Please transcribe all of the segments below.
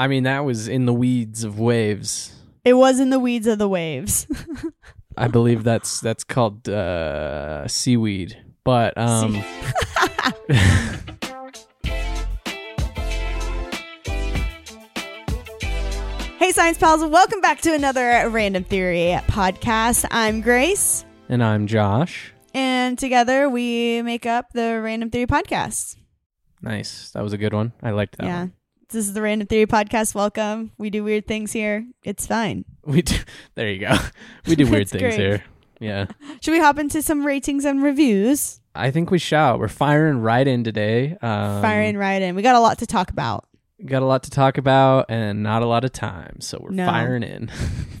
I mean, that was in the weeds of waves. It was in the weeds of the waves. I believe that's that's called uh, seaweed. But um, hey, Science Pals, welcome back to another Random Theory podcast. I'm Grace, and I'm Josh. and together we make up the Random Theory podcast. Nice. That was a good one. I liked that. yeah. One. This is the Random Theory podcast. Welcome. We do weird things here. It's fine. We do, there you go. We do weird things great. here. Yeah. Should we hop into some ratings and reviews? I think we shall. We're firing right in today. Um, Firing right in. We got a lot to talk about. Got a lot to talk about and not a lot of time, so we're No. firing in.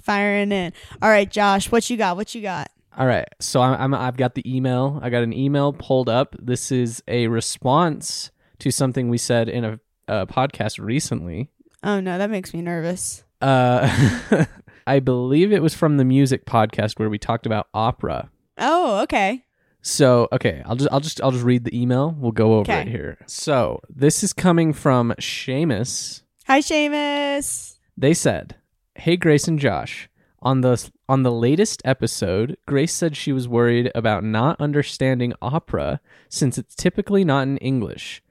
Firing in. All right, Josh, what you got? What you got? All right, so I'm, I'm I've got the email. I got an email pulled up. This is a response to something we said in a, a podcast recently. Oh no, that makes me nervous. Uh, I believe it was from the music podcast where we talked about opera. Oh, okay. So okay, I'll just I'll just I'll just read the email. We'll go over Okay. it here. So this is coming from Seamus. Hi, Seamus. They said, "Hey Grace and Josh, on the on the latest episode, Grace said she was worried about not understanding opera since it's typically not in English.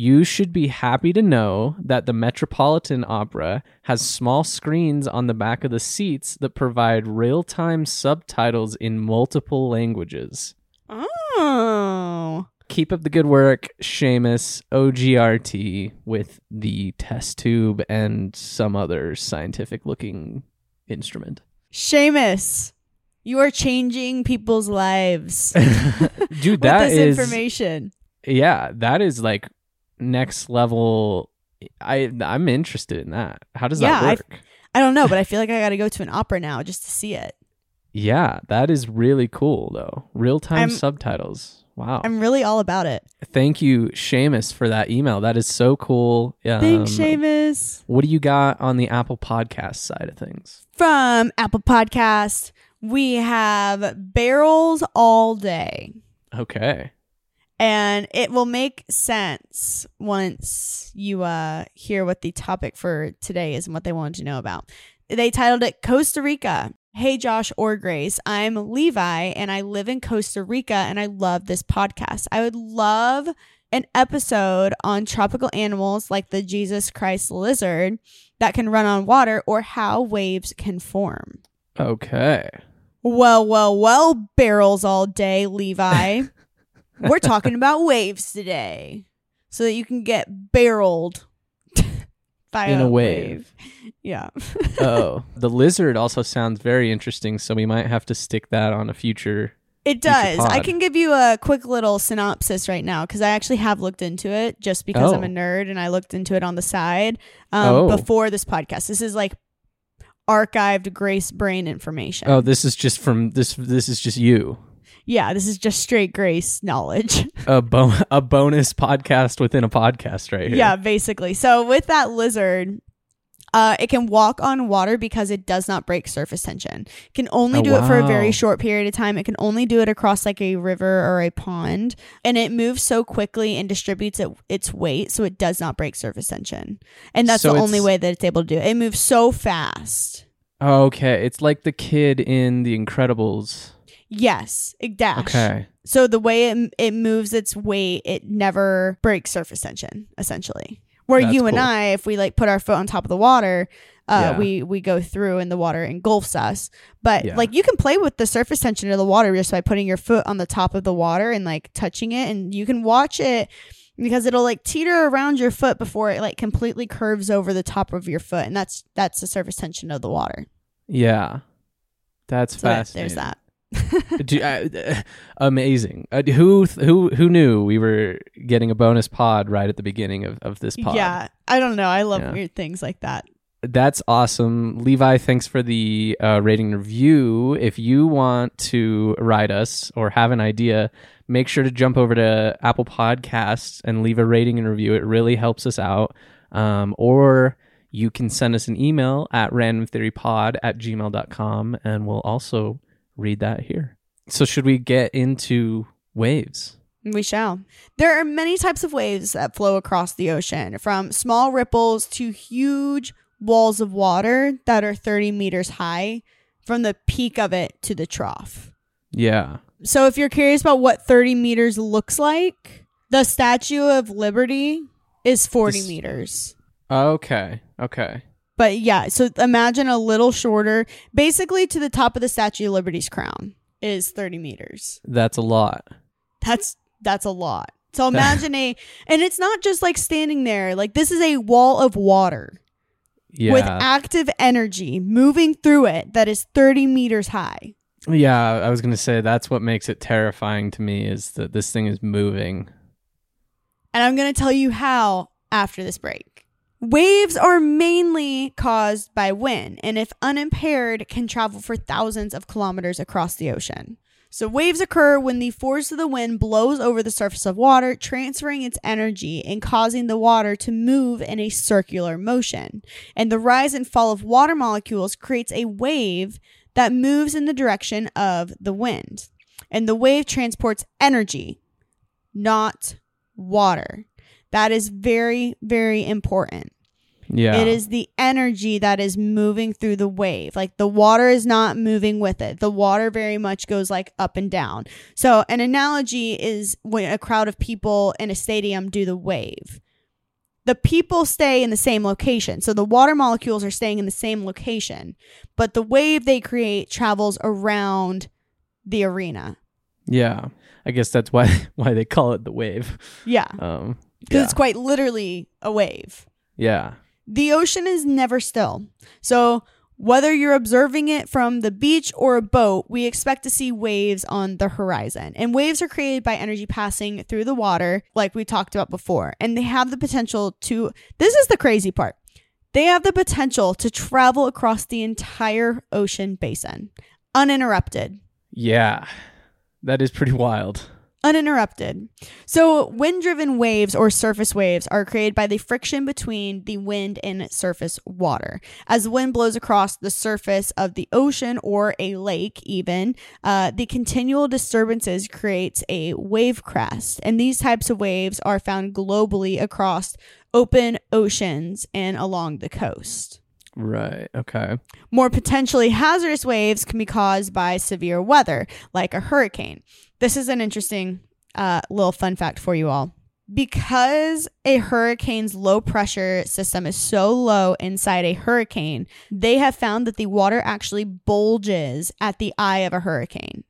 You should be happy to know that the Metropolitan Opera has small screens on the back of the seats that provide real-time subtitles in multiple languages." Oh. Keep up the good work, Seamus OGRT with the test tube and some other scientific looking instrument. Seamus, you are changing people's lives Dude, with that this is information. yeah, that is like next level. I I'm interested in that. How does Yeah, that I've- work? I don't know, but I feel like I got to go to an opera now just to see it. yeah, that is really cool though. Real time I'm- subtitles. Wow. I'm really all about it. Thank you, Seamus, for that email. That is so cool. Um, Thanks, Seamus. What do you got on the Apple Podcast side of things? From Apple Podcast, we have Barrels All Day. Okay. And it will make sense once you uh hear what the topic for today is and what they wanted to know about. They titled it Costa Rica. Hey Josh or Grace, I'm Levi and I live in Costa Rica and I love this podcast. I would love an episode on tropical animals like the Jesus Christ lizard that can run on water or how waves can form. Okay. Well, well, well, barrels all day, Levi. We're talking about waves today. So that you can get barreled by In a wave. Yeah. oh, the lizard also sounds very interesting, so we might have to stick that on a future. It Future does. I can give you a quick little synopsis right now because I actually have looked into it just because I'm Oh. a nerd and I looked into it on the side um, Oh. before this podcast. This is like archived Grace Brain information. Oh, this is just from this. This is just you. Yeah, this is just straight Grace knowledge. A bo- a bonus podcast within a podcast right here. Yeah, basically. So with that lizard, uh, it can walk on water because it does not break surface tension. It can only Oh, do it for a very short period of time. It can only do it across like a river or a pond, and it moves so quickly and distributes it, its weight, so it does not break surface tension. And that's So the only way that it's able to do it. It moves so fast. Okay, it's like the kid in The Incredibles. Yes, it dash. Okay. So the way it it moves its weight, it never breaks surface tension. Essentially, where That's you and cool. I, if we like put our foot on top of the water, uh, Yeah. we we go through and the water engulfs us. But Yeah. like you can play with the surface tension of the water just by putting your foot on the top of the water and like touching it, and you can watch it because it'll like teeter around your foot before it like completely curves over the top of your foot, and that's that's the surface tension of the water. Yeah. That's So fascinating. there's that. Uh, amazing. Uh, who who who knew we were getting a bonus pod right at the beginning of, of this pod? Yeah, I don't know. I love Yeah. weird things like that. That's awesome. Levi, thanks for the uh, rating review. If you want to write us or have an idea, make sure to jump over to Apple Podcasts and leave a rating and review. It really helps us out. Um, or you can send us an email at randomtheorypod at gmail.com and we'll also read that here. So, should we get into waves? We shall. There are many types of waves that flow across the ocean, from small ripples to huge walls of water that are 30 meters high, from the peak of it to the trough. Yeah. So, if you're curious about what 30 meters looks like, the Statue of Liberty is 40 This- meters. Okay. Okay. But yeah, so imagine a little shorter, basically to the top of the Statue of Liberty's crown is 30 meters. That's a lot. That's that's a lot. So imagine a and it's not just like standing there. Like this is a wall of water Yeah. with active energy moving through it that is 30 meters high. Yeah, I was gonna say that's what makes it terrifying to me is that this thing is moving. And I'm going to tell you how after this break. Waves are mainly caused by wind, and if unimpaired, can travel for thousands of kilometers across the ocean. So, waves occur when the force of the wind blows over the surface of water, transferring its energy and causing the water to move in a circular motion. And the rise and fall of water molecules creates a wave that moves in the direction of the wind. And the wave transports energy, not water. That is very, very important. Yeah. It is the energy that is moving through the wave. Like the water is not moving with it. The water very much goes like up and down. So, an analogy is when a crowd of people in a stadium do the wave. The people stay in the same location. So, the water molecules are staying in the same location, but the wave they create travels around the arena. Yeah. I guess that's why why they call it the wave. Yeah. Um Because yeah. it's quite literally a wave. yeah. The ocean is never still. So, whether you're observing it from the beach or a boat, we expect to see waves on the horizon. And waves are created by energy passing through the water, like we talked about before. And they have the potential to, this is the crazy part, they have the potential to travel across the entire ocean basin uninterrupted. Yeah. That is pretty wild. Uninterrupted. So, wind driven waves or surface waves are created by the friction between the wind and surface water. As wind blows across the surface of the ocean or a lake, even, uh, the continual disturbances creates a wave crest. And these types of waves are found globally across open oceans and along the coast. Right. Okay. More potentially hazardous waves can be caused by severe weather, like a hurricane. This is an interesting uh, little fun fact for you all. Because a hurricane's low pressure system is so low inside a hurricane, they have found that the water actually bulges at the eye of a hurricane.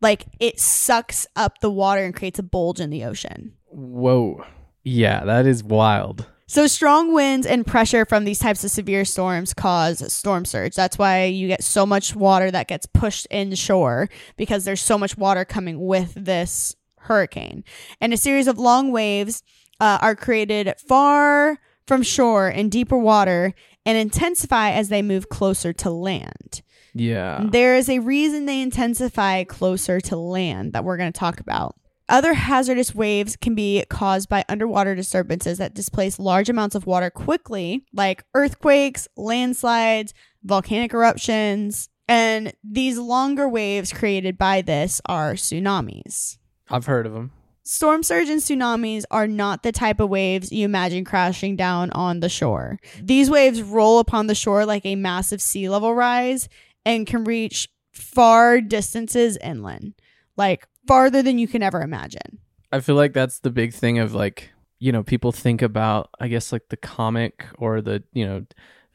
Like it sucks up the water and creates a bulge in the ocean. Whoa. Yeah, that is wild. So strong winds and pressure from these types of severe storms cause storm surge. That's why you get so much water that gets pushed inshore because there's so much water coming with this hurricane. And a series of long waves uh, are created far from shore in deeper water and intensify as they move closer to land. Yeah. There is a reason they intensify closer to land that we're going to talk about. Other hazardous waves can be caused by underwater disturbances that displace large amounts of water quickly, like earthquakes, landslides, volcanic eruptions. And these longer waves created by this are tsunamis. I've heard of them. Storm surge and tsunamis are not the type of waves you imagine crashing down on the shore. These waves roll upon the shore like a massive sea level rise and can reach far distances inland, like farther than you can ever imagine. I feel like that's the big thing of like, you know, people think about I guess like the comic or the, you know,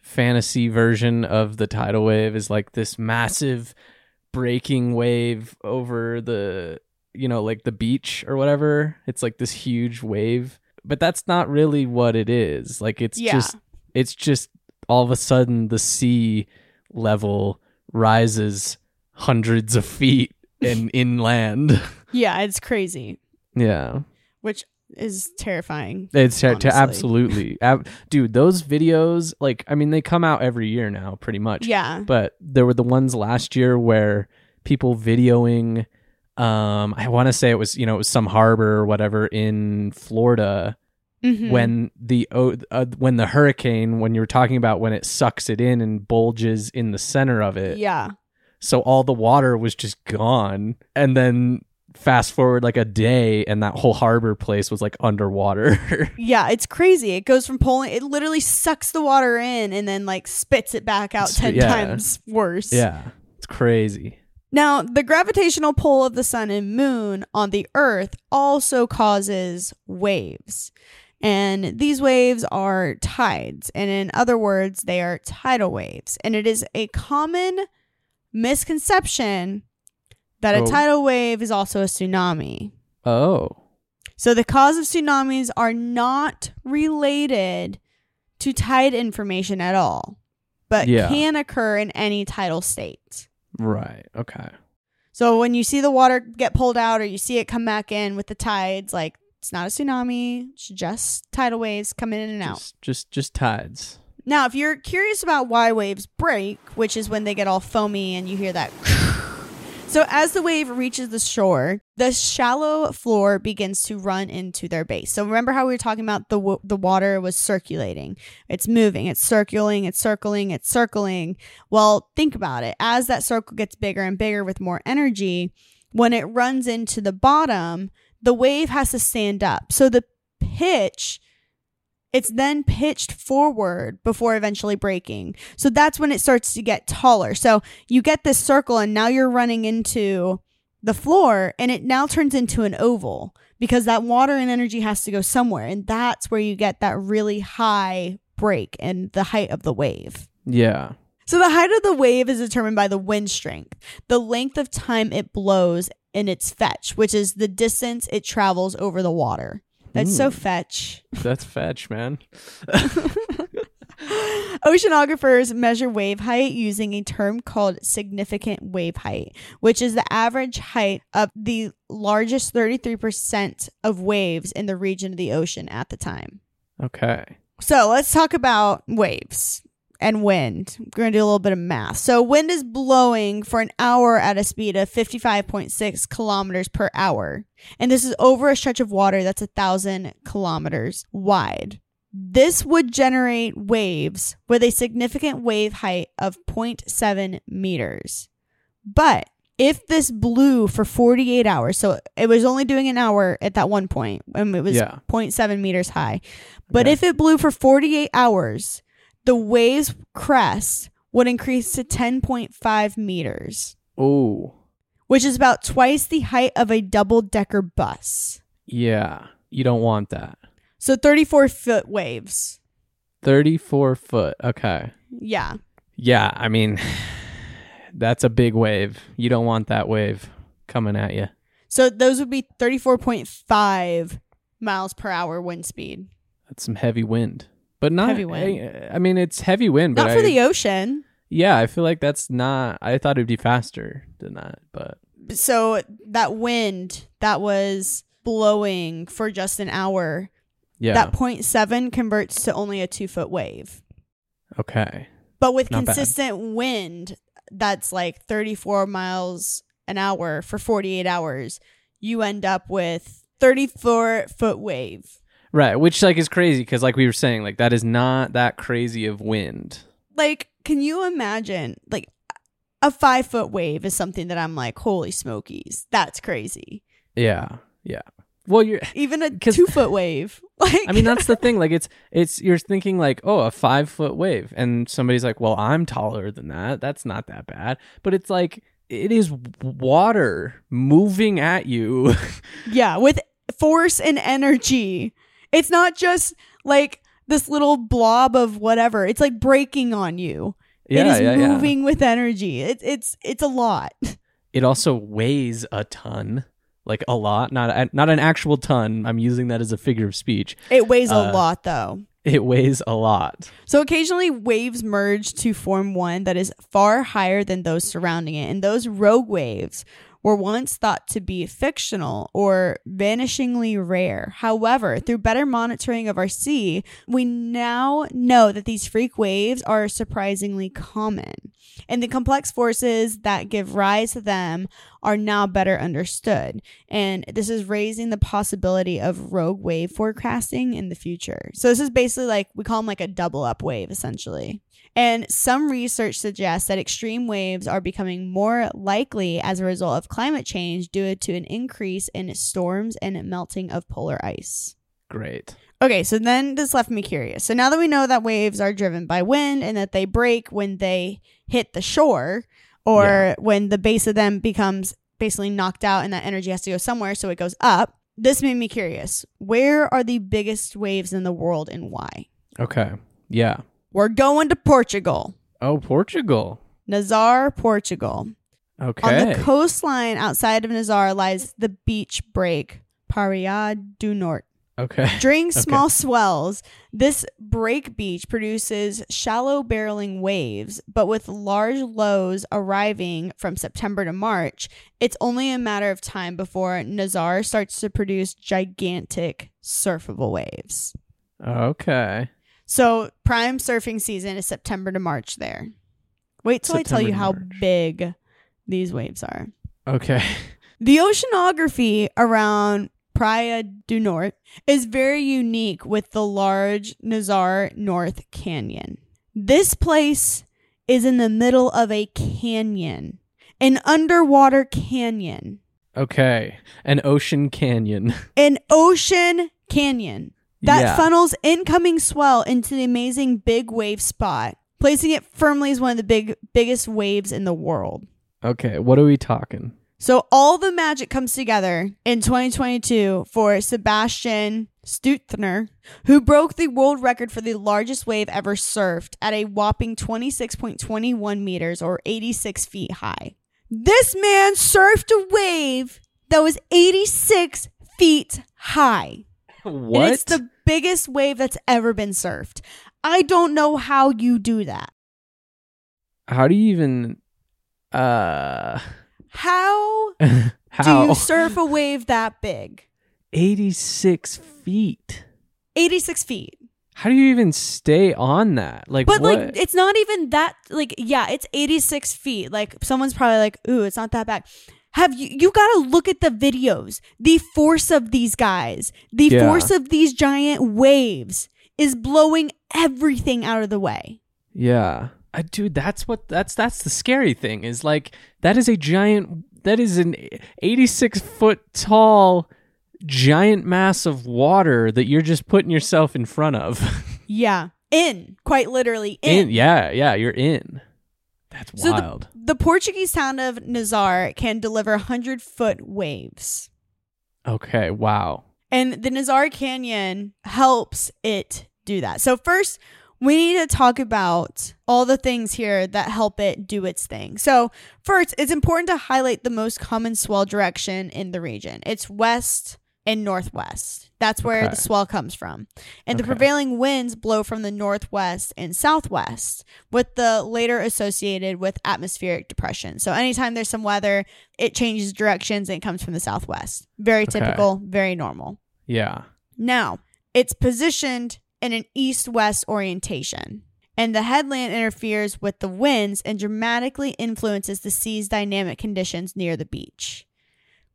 fantasy version of the tidal wave is like this massive breaking wave over the, you know, like the beach or whatever. It's like this huge wave, but that's not really what it is. Like it's Yeah. just it's just all of a sudden the sea level rises hundreds of feet and inland. Yeah, it's crazy, yeah. which is terrifying. It's ter- ter- absolutely, Ab- dude. Those videos, like, I mean, they come out every year now, pretty much. Yeah. But there were the ones last year where people videoing. Um, I want to say it was you know it was some harbor or whatever in Florida Mhm. when the uh, when the hurricane when you were talking about when it sucks it in and bulges in the center of it. yeah. So all the water was just gone, and then fast forward like a day, and that whole harbor place was like underwater. Yeah, it's crazy. It goes from pulling it literally sucks the water in and then like spits it back out Sp- 10 yeah. times worse. yeah, it's crazy. Now, the gravitational pull of the sun and moon on the earth also causes waves. And these waves are tides. And in other words, they are tidal waves. And it is a common misconception that a Oh. tidal wave is also a tsunami. Oh, So the cause of tsunamis are not related to tide information at all, but Yeah. can occur in any tidal state. right. Okay. So when you see the water get pulled out or you see it come back in with the tides, like it's not a tsunami, it's just tidal waves coming in and out. Just, just, just tides. Now, if you're curious about why waves break, which is when they get all foamy and you hear that. So as the wave reaches the shore, the shallow floor begins to run into their base. So remember how we were talking about the w- the water was circulating. It's moving, it's circling, it's circling, it's circling. Well, think about it. As that circle gets bigger and bigger with more energy, when it runs into the bottom, the wave has to stand up. So the pitch it's then pitched forward before eventually breaking. So that's when it starts to get taller. So you get this circle and now you're running into the floor and it now turns into an oval because that water and energy has to go somewhere. And that's where you get that really high break and the height of the wave. Yeah. So the height of the wave is determined by the wind strength, the length of time it blows, and its fetch, which is the distance it travels over the water. That's so mm. fetch. That's fetch, man. Oceanographers measure wave height using a term called significant wave height, which is the average height of the largest 33% of waves in the region of the ocean at the time. Okay. So let's talk about waves and wind. We're going to do a little bit of math. So, wind is blowing for an hour at a speed of 55.6 kilometers per hour. And this is over a stretch of water that's a thousand kilometers wide. This would generate waves with a significant wave height of 0.7 meters. But if this blew for 48 hours, so it was only doing an hour at that one point, and it was Yeah. 0.7 meters high. But Okay. if it blew for 48 hours, the wave's crest would increase to 10.5 meters, Oh, which is about twice the height of a double decker bus. yeah. You don't want that. So 34 foot waves. 34 foot. Okay. Yeah. Yeah. I mean, that's a big wave. You don't want that wave coming at you. So those would be 34.5 miles per hour wind speed. That's some heavy wind. But not Heavy wind. I, I mean, it's heavy wind, but Not for I- the ocean. Yeah, I feel like that's not. I thought it'd be faster than that, but So that wind that was blowing for just an hour, yeah. that 0.7 converts to only a two foot wave. okay. But with Not bad. consistent wind that's like 34 miles an hour for 48 hours, you end up with 34 foot wave. Right, which like is crazy because like we were saying, like that is not that crazy of wind. Like, can you imagine? Like, a five foot wave is something that I'm like, holy smokies, that's crazy. Yeah, yeah. Well, you're. Even a two foot wave. Like, I mean, that's the thing. Like, it's it's you're thinking like, oh, a five foot wave, and somebody's like, well, I'm taller than that. That's not that bad. But it's like it is water moving at you. yeah, with force and energy. It's not just like this little blob of whatever. It's like breaking on you. yeah, it is yeah, yeah. moving with energy. It's it's it's a lot. It also weighs a ton, like a lot. Not a, not an actual ton. I'm using that as a figure of speech. It weighs a Uh, lot though. It weighs a lot. So occasionally waves merge to form one that is far higher than those surrounding it. And those rogue waves were once thought to be fictional or vanishingly rare. However, through better monitoring of our sea, we now know that these freak waves are surprisingly common. And the complex forces that give rise to them are now better understood. And this is raising the possibility of rogue wave forecasting in the future. So, this is basically like we call them like a double up wave, essentially. And some research suggests that extreme waves are becoming more likely as a result of climate change due to an increase in storms and melting of polar ice. Great. Okay, so then this left me curious. So now that we know that waves are driven by wind and that they break when they hit the shore or Yeah. when the base of them becomes basically knocked out and that energy has to go somewhere, so it goes up. This made me curious. Where are the biggest waves in the world and why? Okay. Yeah. We're going to Portugal. Oh, Portugal. Nazaré, Portugal. Okay. On the coastline outside of Nazaré lies the beach break, Praia do Norte. okay. During small swells, this break beach produces shallow barreling waves, but with large lows arriving from September to March, it's only a matter of time before Nazaré starts to produce gigantic surfable waves. Okay. So, prime surfing season is September to March there. Wait till I tell you how March. big these waves are. Okay. The oceanography around Praia do Norte is very unique with the large Nazaré North Canyon. This place is in the middle of a canyon, an underwater canyon, Okay. An ocean canyon. an ocean canyon that yeah. funnels incoming swell into the amazing big wave spot, placing it firmly as one of the big biggest waves in the world. Okay. What are we talking? So all the magic comes together in 2022 for Sebastian Steudtner, who broke the world record for the largest wave ever surfed at a whopping 26.21 meters or 86 feet high. This man surfed a wave that was 86 feet high. What? And it's the biggest wave that's ever been surfed. I don't know how you do that. How do you even uh How, how do you surf a wave that big? 86 feet. 86 feet. How do you even stay on that? Like But what? like it's not even that like yeah, it's 86 feet. Like someone's probably like, "Ooh, it's not that bad." Have you you got to look at the videos. The force of these guys, the Yeah. force of these giant waves is blowing everything out of the way. yeah. Uh, dude, that's what that's that's the scary thing is like that is a giant that is an 86 foot tall giant mass of water that you're just putting yourself in front of. Yeah. In, quite literally in. in yeah, yeah, you're in. That's So the- The Portuguese town of Nazaré can deliver 100 foot waves. okay, wow. And the Nazaré Canyon helps it do that. So, first, we need to talk about all the things here that help it do its thing. So, first, it's important to highlight the most common swell direction in the region it's west and northwest. That's where Okay. the swell comes from. And the prevailing winds blow from the northwest and southwest, with the later associated with atmospheric depression. So, anytime there's some weather, it changes directions and it comes from the southwest. Very Okay. typical, very normal. Yeah. Now, it's positioned in an east west orientation, and the headland interferes with the winds and dramatically influences the sea's dynamic conditions near the beach,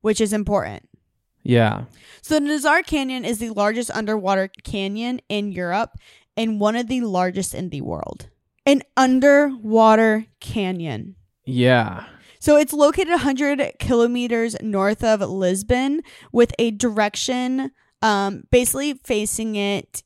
which is important. Yeah. So, the Nazaré Canyon is the largest underwater canyon in Europe and one of the largest in the world. An underwater canyon. Yeah. So it's located 100 kilometers north of Lisbon with a direction um, basically facing it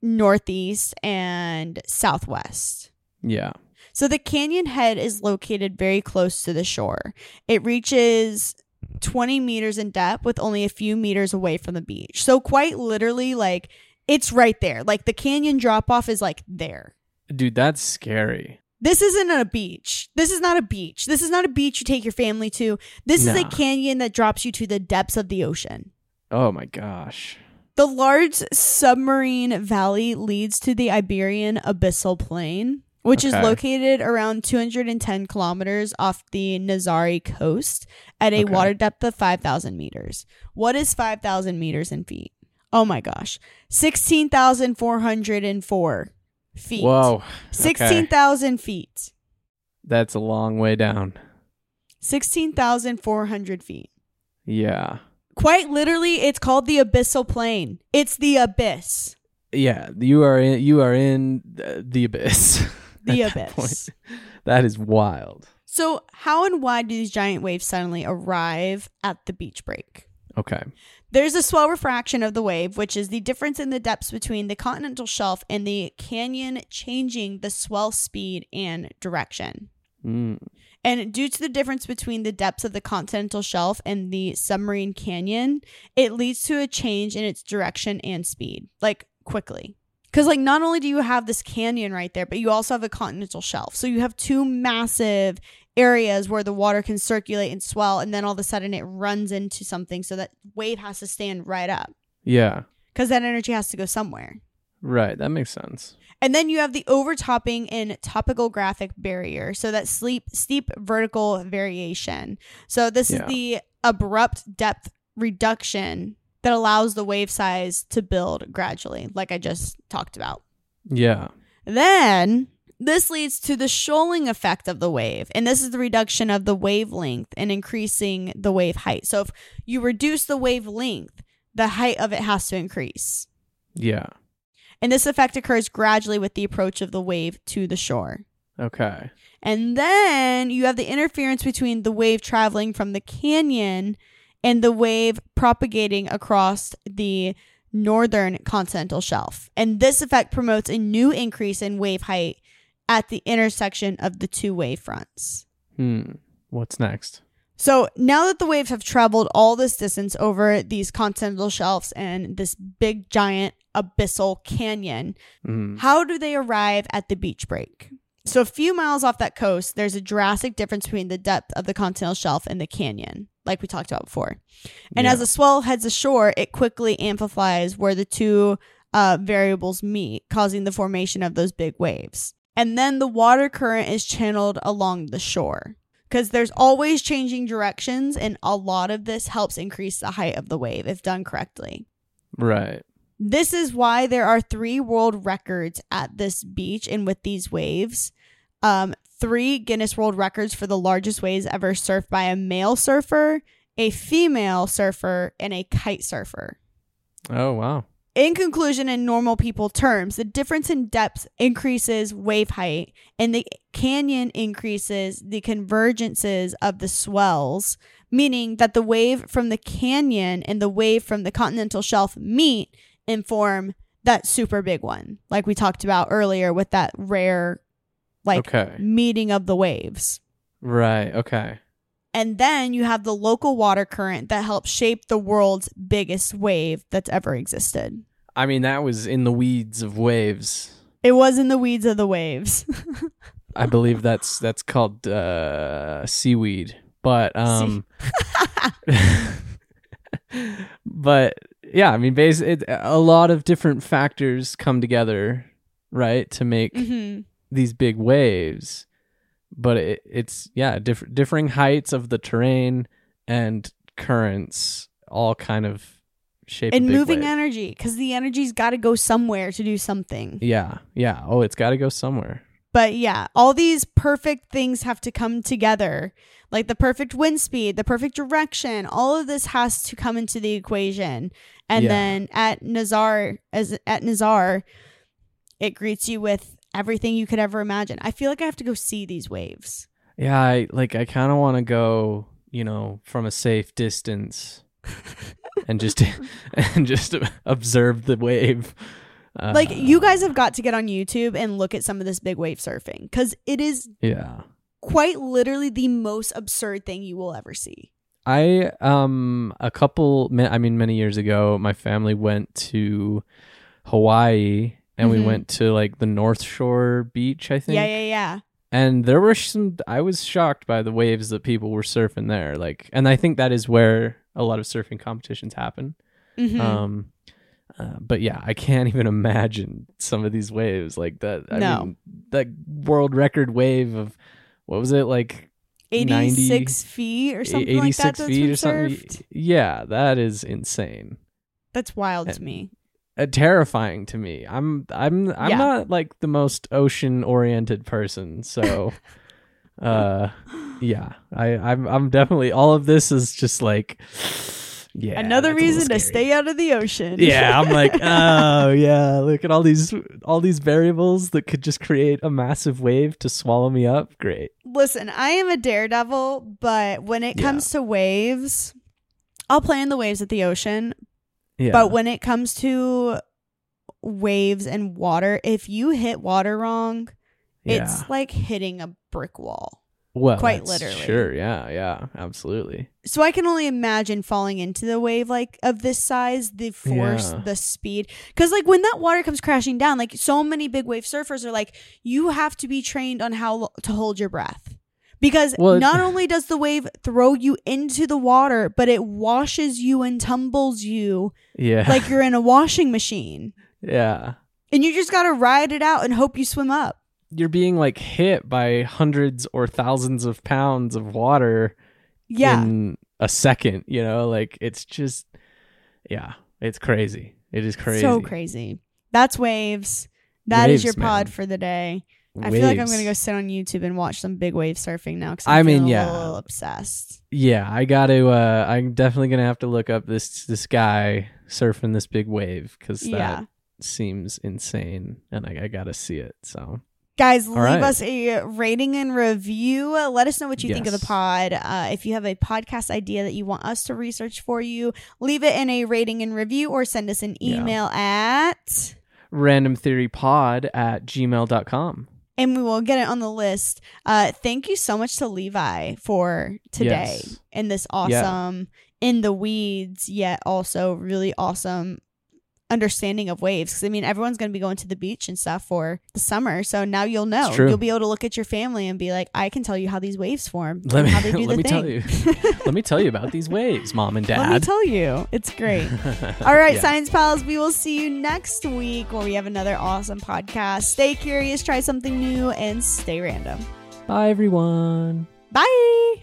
northeast and southwest. Yeah. So the canyon head is located very close to the shore. It reaches 20 meters in depth with only a few meters away from the beach. So quite literally, like it's right there. Like the canyon drop off is like there. Dude, that's scary. This isn't a beach. This is not a beach. This is not a beach you take your family to. This is a canyon that drops you to the depths of the ocean. Oh my gosh. The large submarine valley leads to the Iberian abyssal plain, which is located around 210 kilometers off the Nazaré coast at a Okay. water depth of 5,000 meters. What is 5,000 meters in feet? Oh my gosh. 16,404 feet. Whoa. Okay. 16,000 feet. That's a long way down. 16,400 feet. Yeah. Quite literally, it's called the abyssal plain. It's the abyss. Yeah, you are in you are in uh, the abyss. The that abyss. point. That is wild. So, how and why do these giant waves suddenly arrive at the beach break? Okay. There's a swell refraction of the wave, which is the difference in the depths between the continental shelf and the canyon changing the swell speed and direction. Mm. And due to the difference between the depths of the continental shelf and the submarine canyon, it leads to a change in its direction and speed, like quickly. Because, like, not only do you have this canyon right there, but you also have a continental shelf. So you have two massive areas where the water can circulate and swell, and then all of a sudden it runs into something. So that wave has to stand right up Yeah. because that energy has to go somewhere. Right. That makes sense. And then you have the overtopping and topographic barrier. So that steep, steep vertical variation. So this Yeah. is the abrupt depth reduction that allows the wave size to build gradually, like I just talked about. Yeah. Then this leads to the shoaling effect of the wave. And this is the reduction of the wavelength and increasing the wave height. So if you reduce the wavelength, the height of it has to increase. Yeah. And this effect occurs gradually with the approach of the wave to the shore. Okay. And then you have the interference between the wave traveling from the canyon and the wave propagating across the northern continental shelf. And this effect promotes a new increase in wave height at the intersection of the two wave fronts. Hmm. What's next? So now that the waves have traveled all this distance over these continental shelves and this big giant abyssal canyon, Mm. how do they arrive at the beach break? So, a few miles off that coast, there's a drastic difference between the depth of the continental shelf and the canyon, like we talked about before. And Yeah. as the swell heads ashore, it quickly amplifies where the two uh, variables meet, causing the formation of those big waves. And then the water current is channeled along the shore because there's always changing directions, and a lot of this helps increase the height of the wave if done correctly. Right. This is why there are three world records at this beach and with these waves. Um, three Guinness World Records for the largest waves ever surfed by a male surfer, a female surfer, and a kite surfer. Oh wow. In conclusion, in normal people terms, the difference in depth increases wave height, and the canyon increases the convergences of the swells, meaning that the wave from the canyon and the wave from the continental shelf meet and form that super big one, like we talked about earlier with that rare, like, okay. meeting of the waves. Right. Okay. And then you have the local water current that helps shape the world's biggest wave that's ever existed. I mean, that was in the weeds of waves. It was in the weeds of the waves. I believe that's that's called uh, seaweed. But um, but yeah, I mean, bas- it, a lot of different factors come together, right, to make hmm these big waves. But it, it's yeah, diff- differing heights of the terrain and currents all kind of shape And moving wave. energy, because the energy's got to go somewhere to do something. Yeah, yeah. Oh, it's got to go somewhere. But yeah, all these perfect things have to come together. Like the perfect wind speed, the perfect direction, all of this has to come into the equation. And Yeah. then at Nazaré as at Nazaré, it greets you with everything you could ever imagine. I feel like I have to go see these waves. Yeah, I like I kind of want to go, you know, from a safe distance and just and just observe the wave. Uh, like you guys have got to get on YouTube and look at some of this big wave surfing cuz it is Yeah. quite literally the most absurd thing you will ever see. I um a couple I mean many years ago my family went to Hawaii and Mhm. we went to like the North Shore beach, I think. Yeah, yeah, yeah. And there were some I was shocked by the waves that people were surfing there like and I think that is where a lot of surfing competitions happen. Mhm. Um, Uh, but yeah, I can't even imagine some of these waves like that. I No. mean, that world record wave of what was it like 86 feet or something like that. 86 feet or something? surfed. Yeah, that is insane. That's wild to me. Uh, terrifying to me. I'm I'm I'm Yeah. not like the most ocean oriented person, so uh yeah. I I'm I'm definitely all of this is just like yeah. Another that's a little reason to stay out of the ocean. Yeah, I'm like, oh yeah, look at all these all these variables that could just create a massive wave to swallow me up. Great. Listen, I am a daredevil, but when it Yeah. comes to waves, I'll play in the waves at the ocean. Yeah. But when it comes to waves and water, if you hit water wrong, yeah. it's like hitting a brick wall. well, quite literally. Sure, yeah, yeah, absolutely. So I can only imagine falling into the wave like of this size, the force, Yeah. the speed. Cuz like when that water comes crashing down, like so many big wave surfers are like you have to be trained on how to hold your breath. Because Well, not only does the wave throw you into the water, but it washes you and tumbles you Yeah. like you're in a washing machine. yeah. And you just got to ride it out and hope you swim up. You're being like hit by hundreds or thousands of pounds of water Yeah. in a second, you know? Like it's just yeah, it's crazy. It is crazy. So crazy. That's waves. That is Waves, your pod man. for the day. I feel like I'm gonna go sit on YouTube and watch some big wave surfing now because I I'm mean, feeling yeah. a little obsessed. Yeah, I got to. Uh, I'm definitely gonna have to look up this this guy surfing this big wave because that Yeah. seems insane, and I, I got to see it. So Guys, leave right. us a rating and review. Let us know what you think of the pod. Uh, if you have a podcast idea that you want us to research for you, leave it in a rating and review or send us an Yeah. email at, randomtheorypod at gmail.com. and we will get it on the list. Uh, thank you so much to Levi for today Yes. in this Yeah. awesome, in the weeds, yet also really awesome understanding of waves because i mean everyone's going to be going to the beach and stuff for the summer so now you'll know you'll be able to look at your family and be like i can tell you how these waves form Let me how they do let the me thing tell you. let me tell you about these waves, mom and dad. let me tell you it's great all right Yeah. science pals we will see you next week where we have another awesome podcast stay curious try something new and stay random Bye everyone. bye